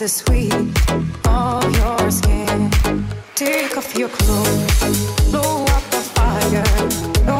the sweet of your skin. Take off your clothes, blow up the fire.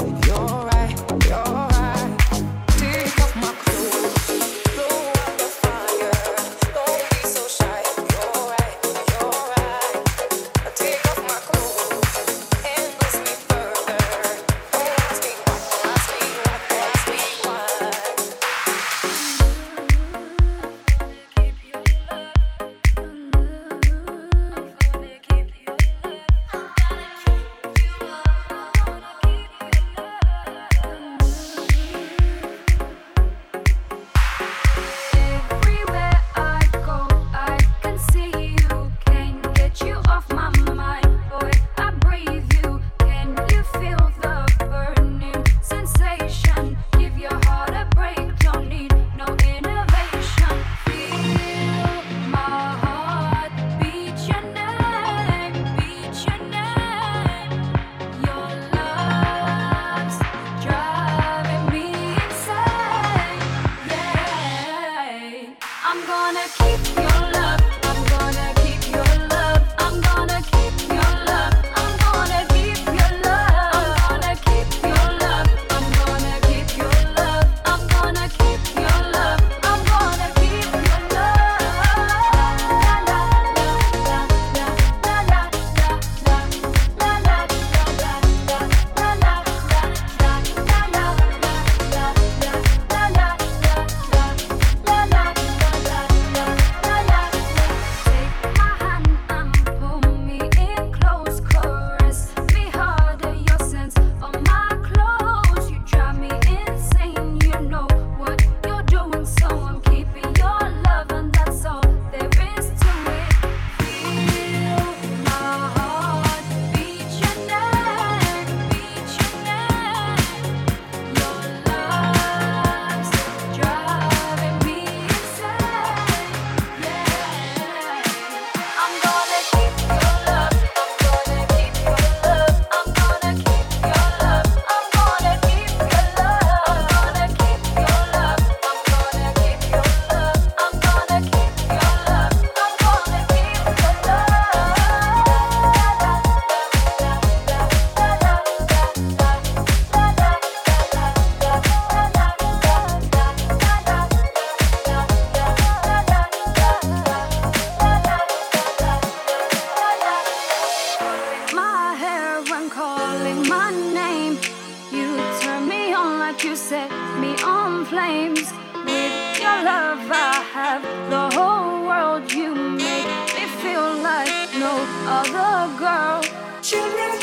calling my name. You turn me on like you set me on flames. With your love, I have the whole world. You make me feel like no other girl. Children.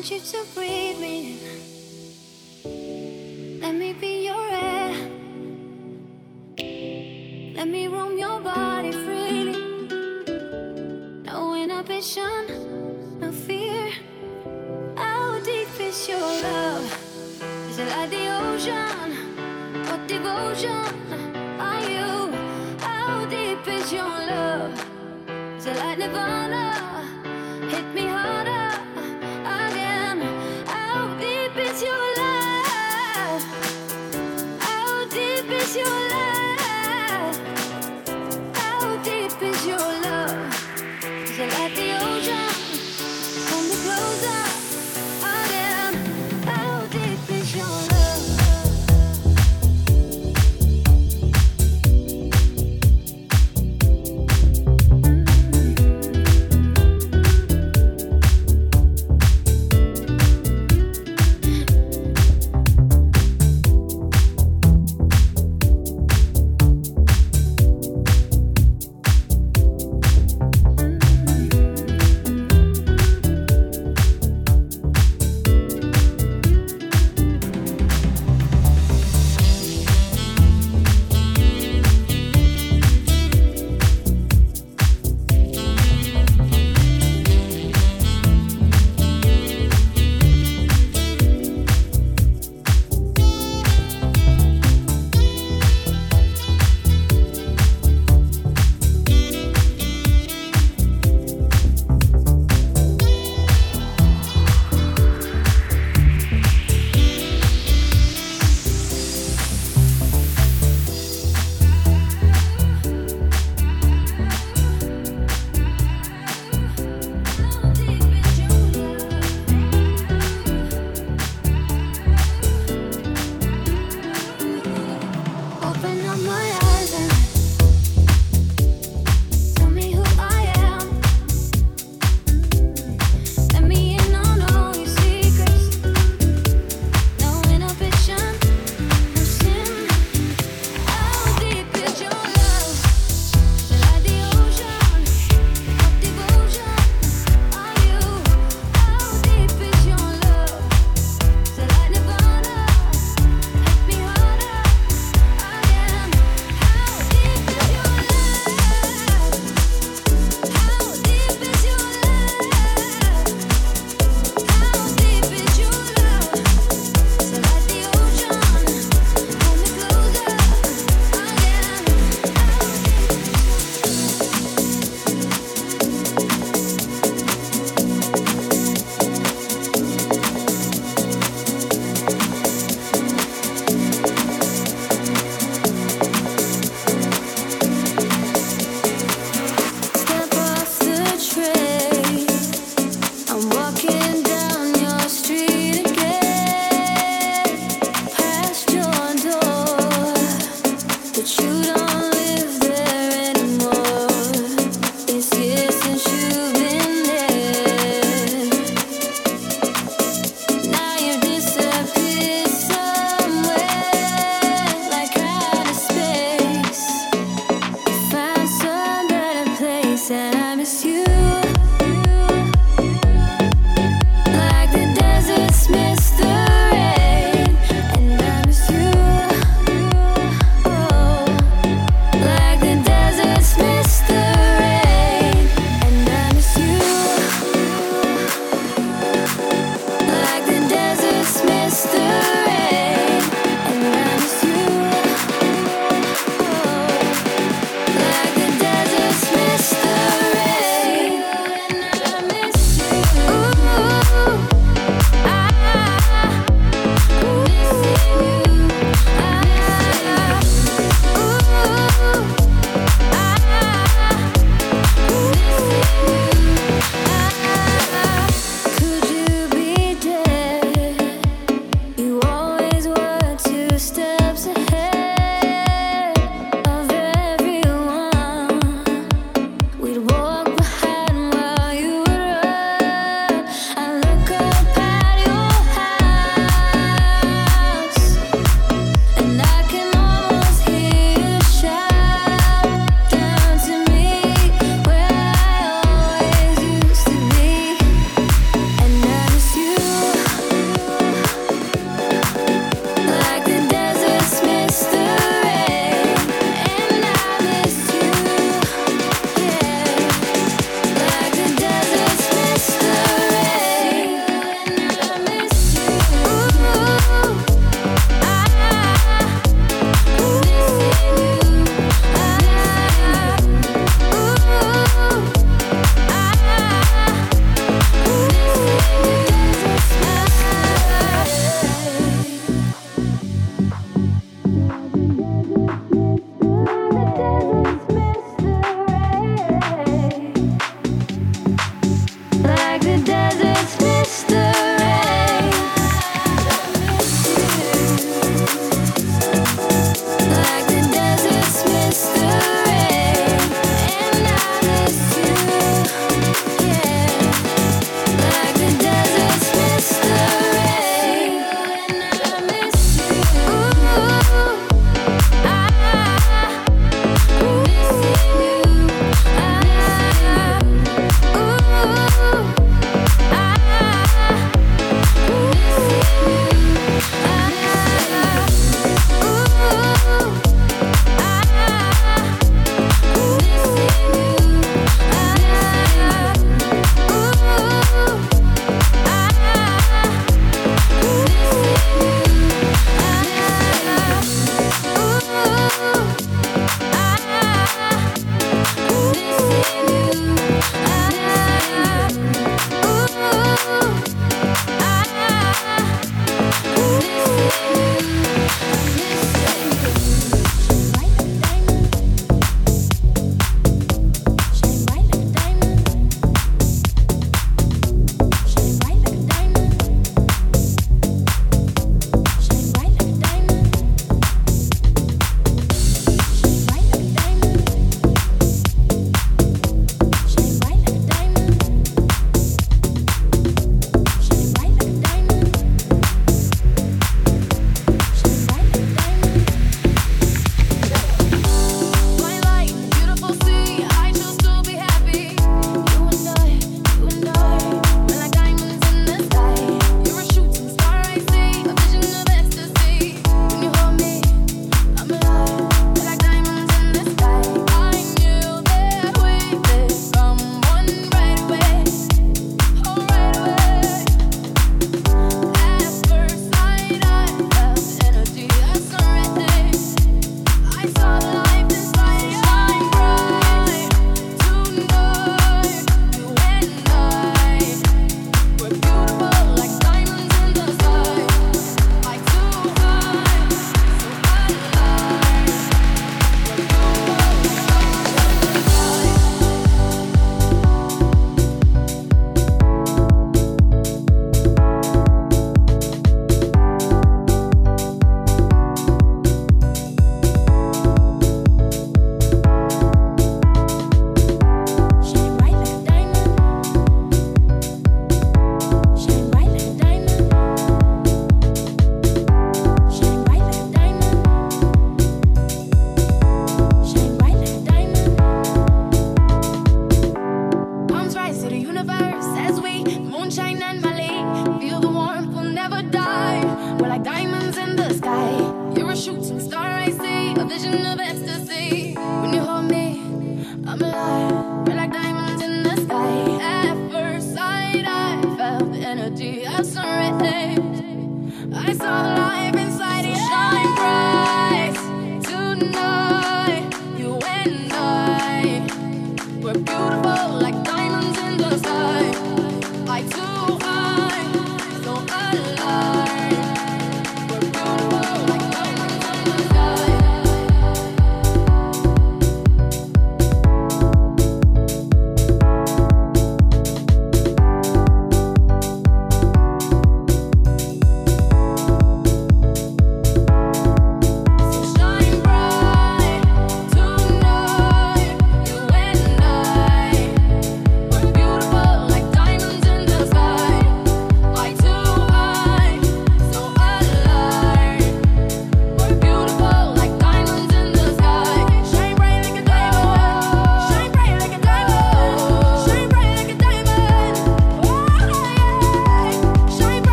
Want you to breathe